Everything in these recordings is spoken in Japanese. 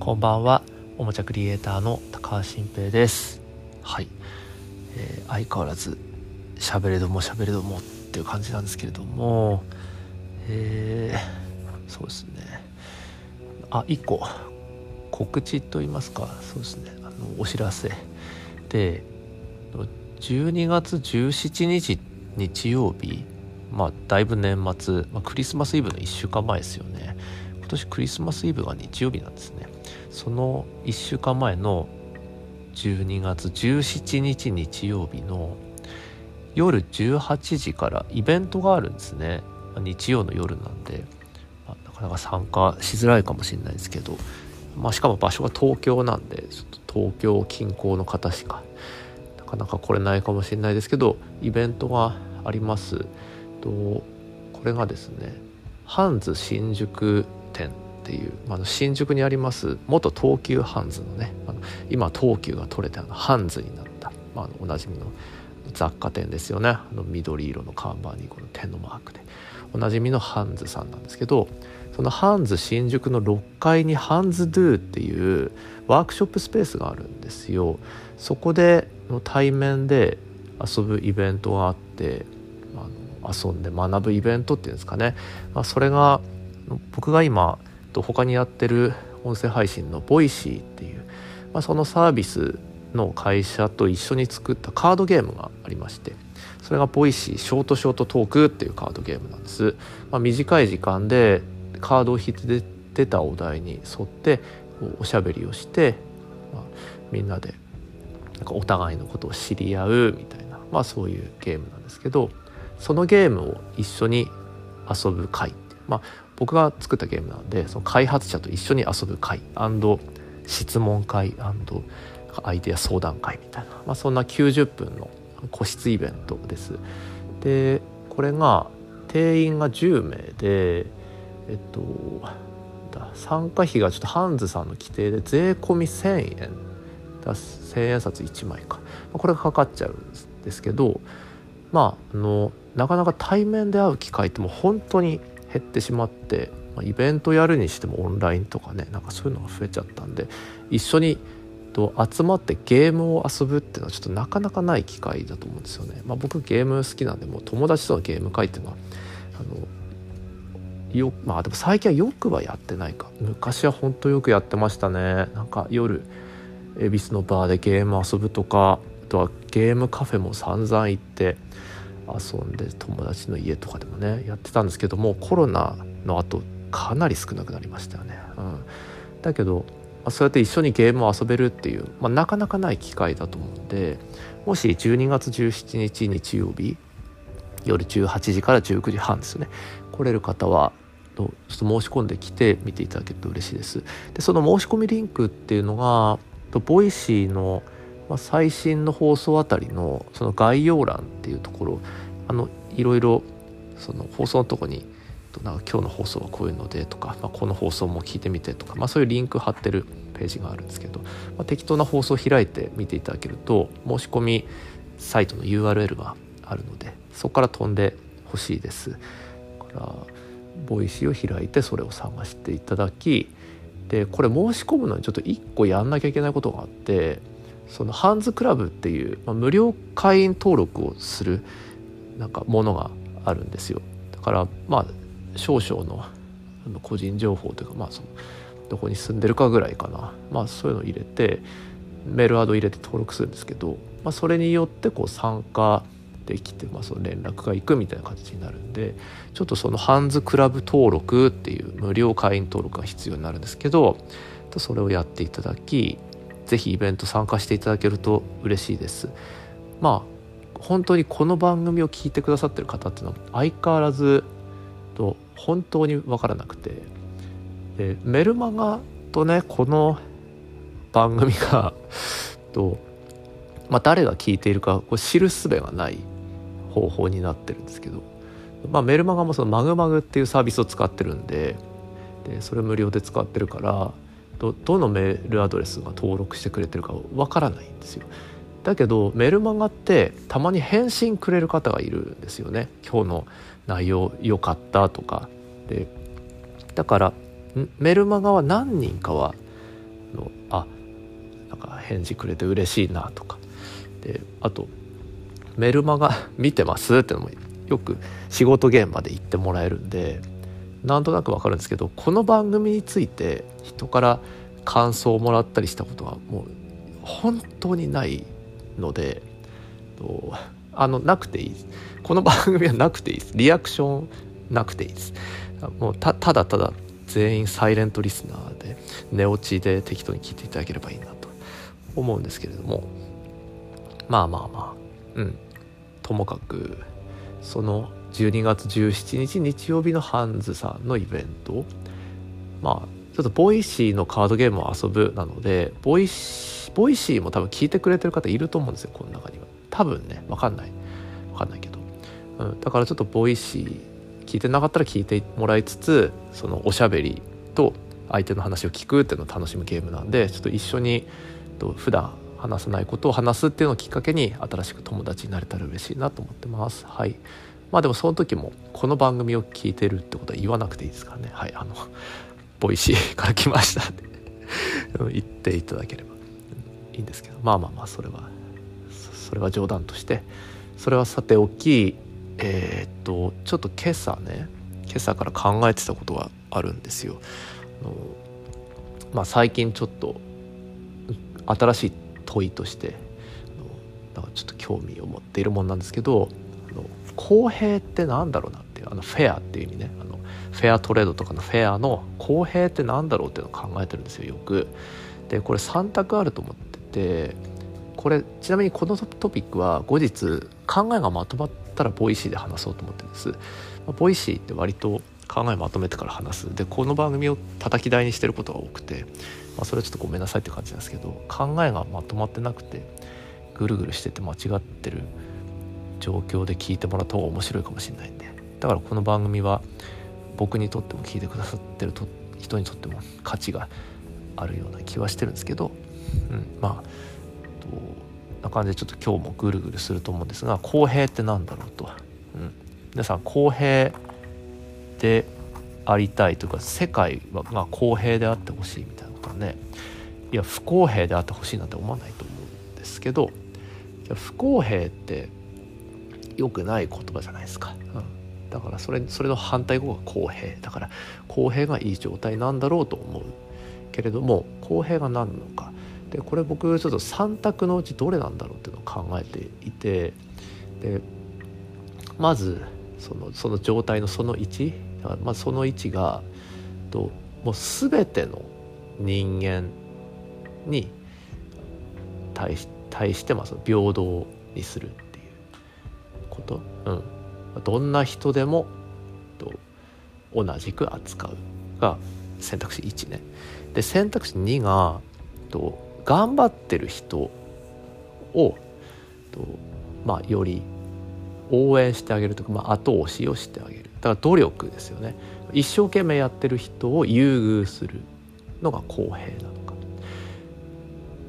こんばんは。おもちゃクリエイターの高橋新平です。はい、えー、相変わらず喋れども喋れどもっていう感じなんですけれども。えー、そうですね。あ一個告知と言いますか。そうですね。あのお知らせ。で12月17日日曜日まあだいぶ年末、まあ、クリスマスイブの1週間前ですよね。今年クリスマスイブが日曜日なんですね。その1週間前の12月17日日曜日の夜18時からイベントがあるんですね。日曜の夜なんで、まあ、なかなか参加しづらいかもしれないですけど、まあ、しかも場所が東京なんでちょっと東京近郊の方しかなかなか来れないかもしれないですけどイベントがあります。とこれがですねハンズ新宿店。っていう、まあ、新宿にあります元東急ハンズのねあの今東急が取れてあのハンズになった、まあ、おなじみの雑貨店ですよね。あの緑色の看板にこの点のマークで。おなじみのハンズさんなんですけどそのハンズ新宿の6階にハンズドゥっていうワークショップスペースがあるんですよ。そこでの対面で遊ぶイベントがあってあの遊んで学ぶイベントっていうんですかね、まあ、それが僕が今と他にやってる音声配信の Voicy っていう、まあ、そのサービスの会社と一緒に作ったカードゲームがありましてそれが Voicy ショートショートトークっていうカードゲームなんです、まあ、短い時間でカードを引いて出たお題に沿っておしゃべりをして、まあ、みんなでなんかお互いのことを知り合うみたいな、まあ、そういうゲームなんですけどそのゲームを一緒に遊ぶ会まあ僕が作ったゲームなのでその開発者と一緒に遊ぶ会質問会アイデア相談会みたいな、まあ、そんな90分の個室イベントです。でこれが定員が10名でえっと参加費がちょっとハンズさんの規定で税込み1,000円。だ1,000円札1枚か。これがかかっちゃうんですけどまああのなかなか対面で会う機会ってもう本当に減ってしまって、まあ、イベントやるにしてもオンラインとかねなんかそういうのが増えちゃったんで一緒にと集まってゲームを遊ぶっていうのはちょっとなかなかない機会だと思うんですよね。まあ、僕ゲーム好きなんでもう友達とのゲーム会っていうのはあのよまあでも最近はよくはやってないか昔は本当よくやってましたねなんか夜恵比寿のバーでゲーム遊ぶとかあとはゲームカフェも散々行って遊んで友達の家とかでもねやってたんですけどもコロナの後かなり少なくなりましたよね、うん、だけど、まあ、そうやって一緒にゲームを遊べるっていう、まあ、なかなかない機会だと思うんでもし12月17日日曜日夜18時から19時半ですね。来れる方はちょっと申し込んできて見ていただけると嬉しいです。でその申し込みリンクっていうのが Voicy の「まあ、最新の放送あたりのその概要欄っていうところあのいろいろその放送のとこになんか今日の放送はこういうのでとか、まあ、この放送も聞いてみてとか、まあ、そういうリンク貼ってるページがあるんですけど、まあ、適当な放送を開いて見ていただけると申し込みサイトの URL があるのでそこから飛んでほしいです。から Voicy を開いてそれを探していただきでこれ申し込むのにちょっと1個やんなきゃいけないことがあってそのハンズクラブっていう、まあ、無料会員登録をするなんかものがあるんですよ。だからまあ少々の個人情報というかまあそのどこに住んでるかぐらいかな。まあそういうのを入れてメールアド入れて登録するんですけど、まあ、それによってこう参加できて、まあ、その連絡が行くみたいな形になるんでちょっとそのハンズクラブ登録っていう無料会員登録が必要になるんですけどそれをやっていただきぜひイベント参加していただけると嬉しいです。まあ本当にこの番組を聞いてくださってる方っていうのは相変わらずと本当に分からなくて。でメルマガとねこの番組が と、まあ、誰が聞いているかこ知る術がない方法になってるんですけど、まあ、メルマガもそのマグマグっていうサービスを使ってるんででそれ無料で使ってるからどどのメールアドレスが登録してくれてるかわからないんですよ。だけどメルマガってたまに返信くれる方がいるんですよね。今日の内容良かったとかでだからメルマガは何人かはのあなんか返事くれて嬉しいなとかであとメルマガ見てます？ってのもよく仕事現場で言ってもらえるんでなんとなくわかるんですけどこの番組について人から感想をもらったりしたことはもう本当にないのであのなくていいです。この番組はなくていいです。リアクションなくていいです。もうただただ全員サイレントリスナーで寝落ちで適当に聞いていただければいいなと思うんですけれども。まあまあまあ。うん。ともかくその12月17日日曜日のハンズさんのイベント。まあちょっと Voicy のカードゲームを遊ぶなのでボイシ Voicy も多分聞いてくれてる方いると思うんですよこの中には。多分ね分かんない。分かんないけど、うん、だからちょっと Voicy 聞いてなかったら聞いてもらいつつそのおしゃべりと相手の話を聞くっていうのを楽しむゲームなんでちょっと一緒に普段話さないことを話すっていうのをきっかけに新しく友達になれたら嬉しいなと思ってます。はい。まあでもその時もこの番組を聞いてるってことは言わなくていいですからね。はいあの Voicy から来ましたって 言っていただければ。いいんですけど。まあまあまあそれはそれは冗談として。それはさておきえー、っとちょっと今朝ね今朝から考えてたことがあるんですよ。あのまあ、最近ちょっと新しい問いとしてちょっと興味を持っているもんなんですけどあの公平ってなんだろうなっていうあのフェアっていう意味ねあのフェアトレードとかのフェアの公平ってなんだろうっていうのを考えてるんですよよく。でこれ3択あると思っててこれちなみにこのトピックは後日考えがまとまったら Voicy で話そうと思ってるんです。まあ、ボイシーって割と考えまとめてから話すでこの番組を叩き台にしてることが多くて、まあ、それはちょっとごめんなさいって感じなんですけど考えがまとまってなくてぐるぐるしてて間違ってる状況で聞いてもらった方が面白いかもしれないんで。だからこの番組は僕にとっても聞いてくださってると人にとっても価値があるような気はしてるんですけど、うん、まあとな感じでちょっと今日もぐるぐるすると思うんですが公平って何だろうと、うん、皆さん公平でありたいというか世界はまあ公平であってほしいみたいなことはねいや不公平であってほしいなんて思わないと思うんですけど不公平って良くない言葉じゃないですか、うん、だからそれそれの反対語が公平。だから公平がいい状態なんだろうと思うけれども公平が何なのか。でこれ僕ちょっと3択のうちどれなんだろうっていうのを考えていてでまずそのその状態のその1まあ、その1がともう全ての人間に対し対してまあその平等にすること、うん、どんな人でも同じく扱う。が選択肢1ね。で選択肢2が頑張ってる人を、まあ、より応援してあげるとか、まあ、後押しをしてあげる。だから努力ですよね。一生懸命やってる人を優遇するのが公平なのか。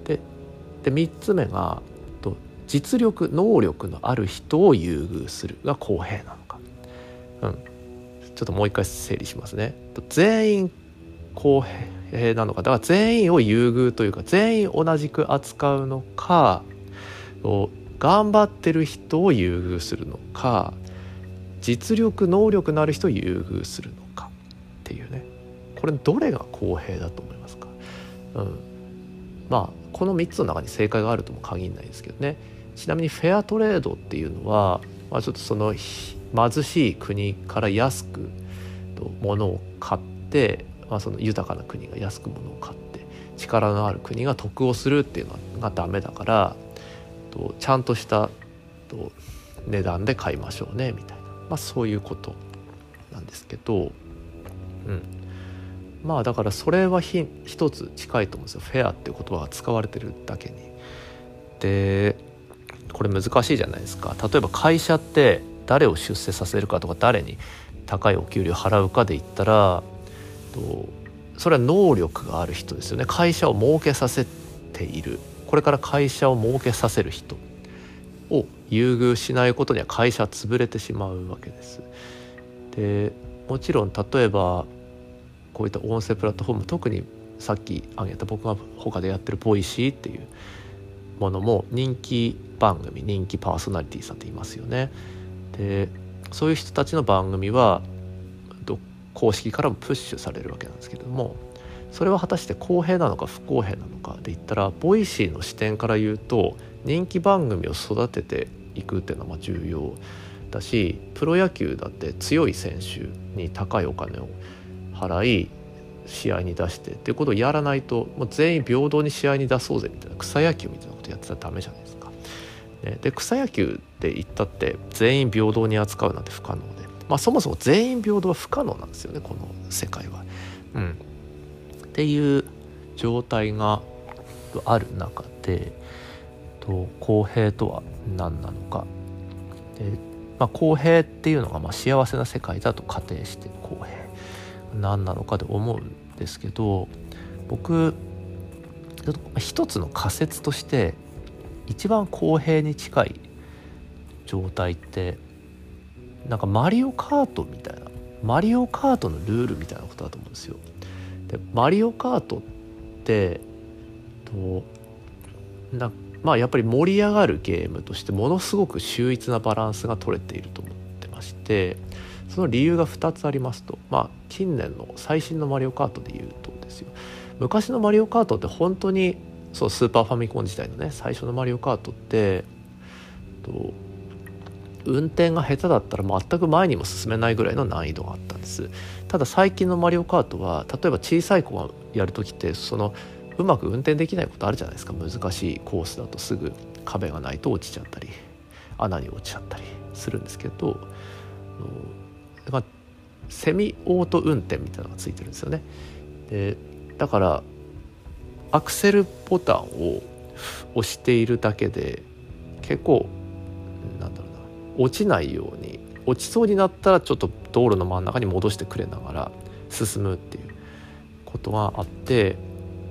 でで3つ目が実力能力のある人を優遇するが公平なのか、うん、ちょっともう一回整理しますね。全員公平なのか。だから全員を優遇というか全員同じく扱うのか頑張ってる人を優遇するのか実力能力のある人を優遇するのかっていうね。これどれが公平だと思いますか、うん、まあこの3つの中に正解があるとも限らないですけどね。ちなみにフェアトレードっていうのは、まあ、ちょっとその貧しい国から安く物を買って、まあ、その豊かな国が安く物を買って力のある国が得をするっていうのがダメだからとちゃんとした値段で買いましょうねみたいな。まあ、そういうことなんですけど、うん、まあだからそれはひ一つ近いと思うんですよフェアっていう言葉が使われてるだけに。でこれ難しいじゃないですか。例えば会社って誰を出世させるかとか誰に高いお給料払うかで言ったらそれは能力がある人ですよね。会社を儲けさせている。これから会社を儲けさせる人を優遇しないことには会社は潰れてしまうわけです。でもちろん例えばこういった音声プラットフォーム特にさっき挙げた僕が他でやってる Voicy っていうものも人気番組人気パーソナリティさんっていますよね。でそういう人たちの番組は公式からもプッシュされるわけなんですけれどもそれは果たして公平なのか不公平なのかで言ったら Voicy の視点から言うと人気番組を育てていくっていうのは重要だしプロ野球だって強い選手に高いお金を払い試合に出してっていうことをやらないともう全員平等に試合に出そうぜみたいな草野球みたいなことやってたらダメじゃないですか。ね、で草野球って言ったって全員平等に扱うなんて不可能で、まあ、そもそも全員平等は不可能なんですよねこの世界は。うん、っていう状態がある中でと公平とは何なのか。で、まあ、公平っていうのがまあ幸せな世界だと仮定して公平。何なのかで思うんですけど僕一つの仮説として一番公平に近い状態ってなんかマリオカートみたいなマリオカートのルールみたいなことだと思うんですよ。でマリオカートってとなまあやっぱり盛り上がるゲームとしてものすごく秀逸なバランスが取れていると思ってましてその理由が2つありますとまあ近年の最新のマリオカートで言うとですよ昔のマリオカートって本当にそうスーパーファミコン時代のね最初のマリオカートってと運転が下手だったら全く前にも進めないぐらいの難易度があったんですただ最近のマリオカートは例えば小さい子がやる時ってそのうまく運転できないことあるじゃないですか難しいコースだとすぐ壁がないと落ちちゃったり穴に落ちちゃったりするんですけどセミオート運転みたいなのがついてるんですよね。でだからアクセルボタンを押しているだけで結構なんだろうな落ちないように落ちそうになったらちょっと道路の真ん中に戻してくれながら進むっていうことがあって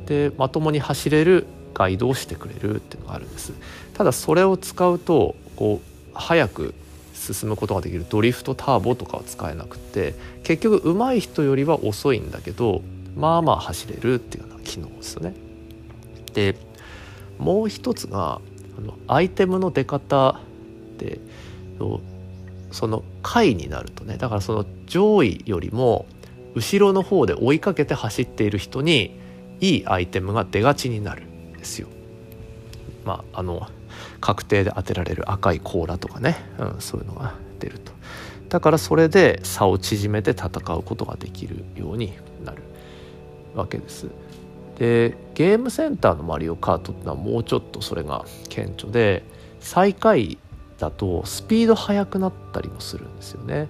でまともに走れるガイドをしてくれるっていうのがあるんですただそれを使うとこう早く進むことができるドリフトターボとかは使えなくて結局上手い人よりは遅いんだけどまあまあ走れるっていうような機能ですよね。でもう一つがあのアイテムの出方でその回になるとねだからその上位よりも後ろの方で追いかけて走っている人にいいアイテムが出がちになるんですよ。まああの確定で当てられる赤い甲羅とかね、うん、そういうのが出ると。だからそれで差を縮めて戦うことができるようになるわけです。でゲームセンターのマリオカートってのはもうちょっとそれが顕著で最下位だとスピード速くなったりもするんですよね。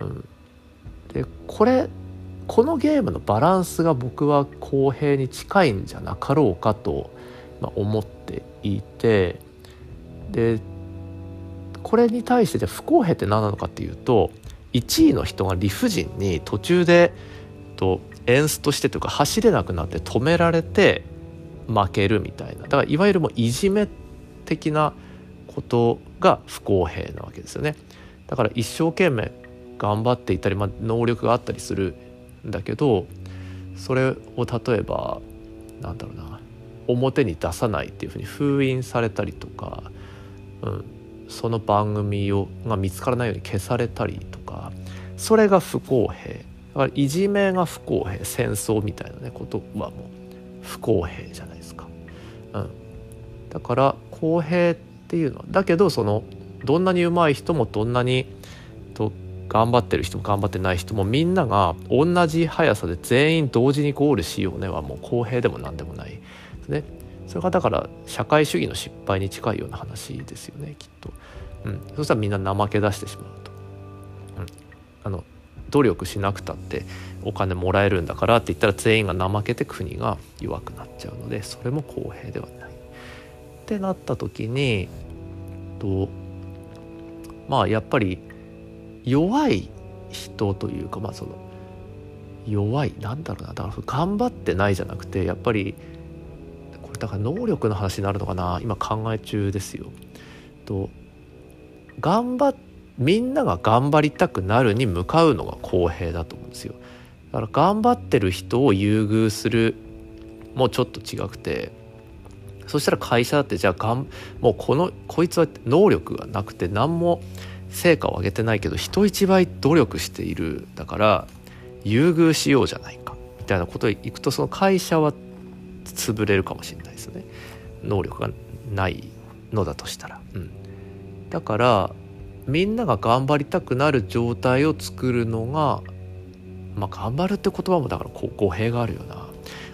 うん、でこれこのゲームのバランスが僕は公平に近いんじゃなかろうかと、思っていてでこれに対してじゃ不公平って何なのかっていうと1位の人が理不尽に途中でとエンスとしてというか走れなくなって止められて負けるみたいな。だからいわゆるもういじめ的なことが不公平なわけですよね。だから一生懸命頑張っていたり、まあ、能力があったりするんだけどそれを例えばなんだろうな表に出さないっていうふうに封印されたりとか、うん、その番組をが見つからないように消されたりとかそれが不公平。だからいじめが不公平戦争みたいなねことはもう不公平じゃないですか。うん、だから公平っていうのはだけどそのどんなに上手い人もどんなにと頑張ってる人も頑張ってない人もみんなが同じ速さで全員同時にゴールしようねはもう公平でも何でもないですね。それがだから社会主義の失敗に近いような話ですよねきっと。うん、そしたらみんな怠け出してしまうと。うん、あの努力しなくたってお金もらえるんだからって言ったら全員が怠けて国が弱くなっちゃうのでそれも公平ではない。ってなった時にとまあやっぱり弱い人というかまあその弱いなんだろうなだから頑張ってないじゃなくてやっぱりこれだから能力の話になるのかな今考え中ですよ。と頑張ってみんなが頑張りたくなるに向かうのが公平だと思うんですよ。だから頑張ってる人を優遇するもちょっと違くてそしたら会社だってじゃあがんもうこのこいつは能力がなくて何も成果を上げてないけど人一倍努力しているだから優遇しようじゃないかみたいなことでいくとその会社は潰れるかもしれないですね能力がないのだとしたら。うん、だからみんなが頑張りたくなる状態を作るのがまあ頑張るって言葉もだから語弊があるよな。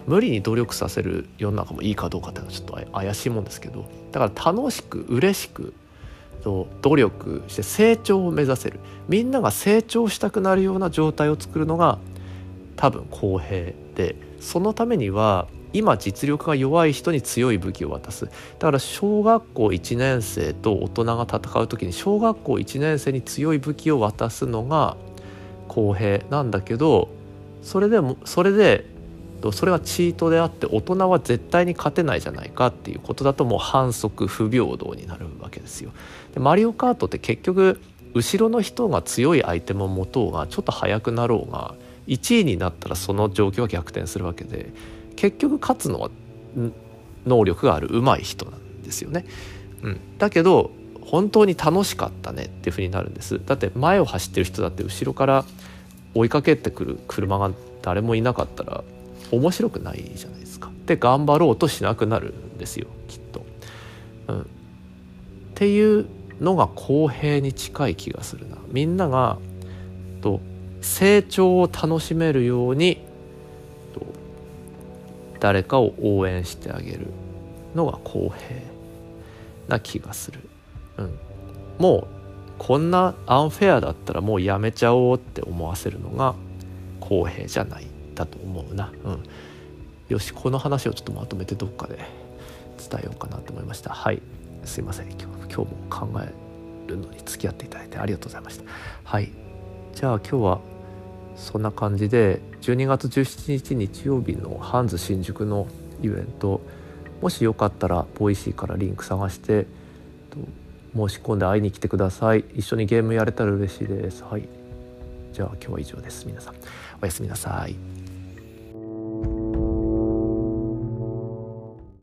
無理に努力させる世の中もいいかどうかっていうのはちょっと怪しいもんですけど。だから楽しく嬉しく努力して成長を目指せる。みんなが成長したくなるような状態を作るのが多分公平でそのためには今実力が弱い人に強い武器を渡すだから小学校1年生と大人が戦う時に小学校1年生に強い武器を渡すのが公平なんだけどそれでもそれでそれはチートであって大人は絶対に勝てないじゃないかっていうことだともう反則不平等になるわけですよ。でマリオカートって結局後ろの人が強いアイテムを持とうがちょっと速くなろうが1位になったらその状況は逆転するわけで結局勝つのは能力がある上手い人なんですよね。うん、だけど本当に楽しかったねっていうふうになるんですだって前を走ってる人だって後ろから追いかけてくる車が誰もいなかったら面白くないじゃないですか。で頑張ろうとしなくなるんですよきっと。うん、っていうのが公平に近い気がするな。みんながと成長を楽しめるように誰かを応援してあげるのが公平な気がする。うん、もうこんなアンフェアだったらもうやめちゃおうって思わせるのが公平じゃないだと思うな。うん、よしこの話をちょっとまとめてどっかで伝えようかなと思いました。はいすいません今日今日も考えるのに付き合っていただいてありがとうございました。はいじゃあ今日はそんな感じで12月17日日曜日のハンズ新宿のイベントもしよかったらボイシーからリンク探して申し込んで会いに来てください。一緒にゲームやれたら嬉しいです。はい。じゃあ今日は以上です。皆さんおやすみなさい。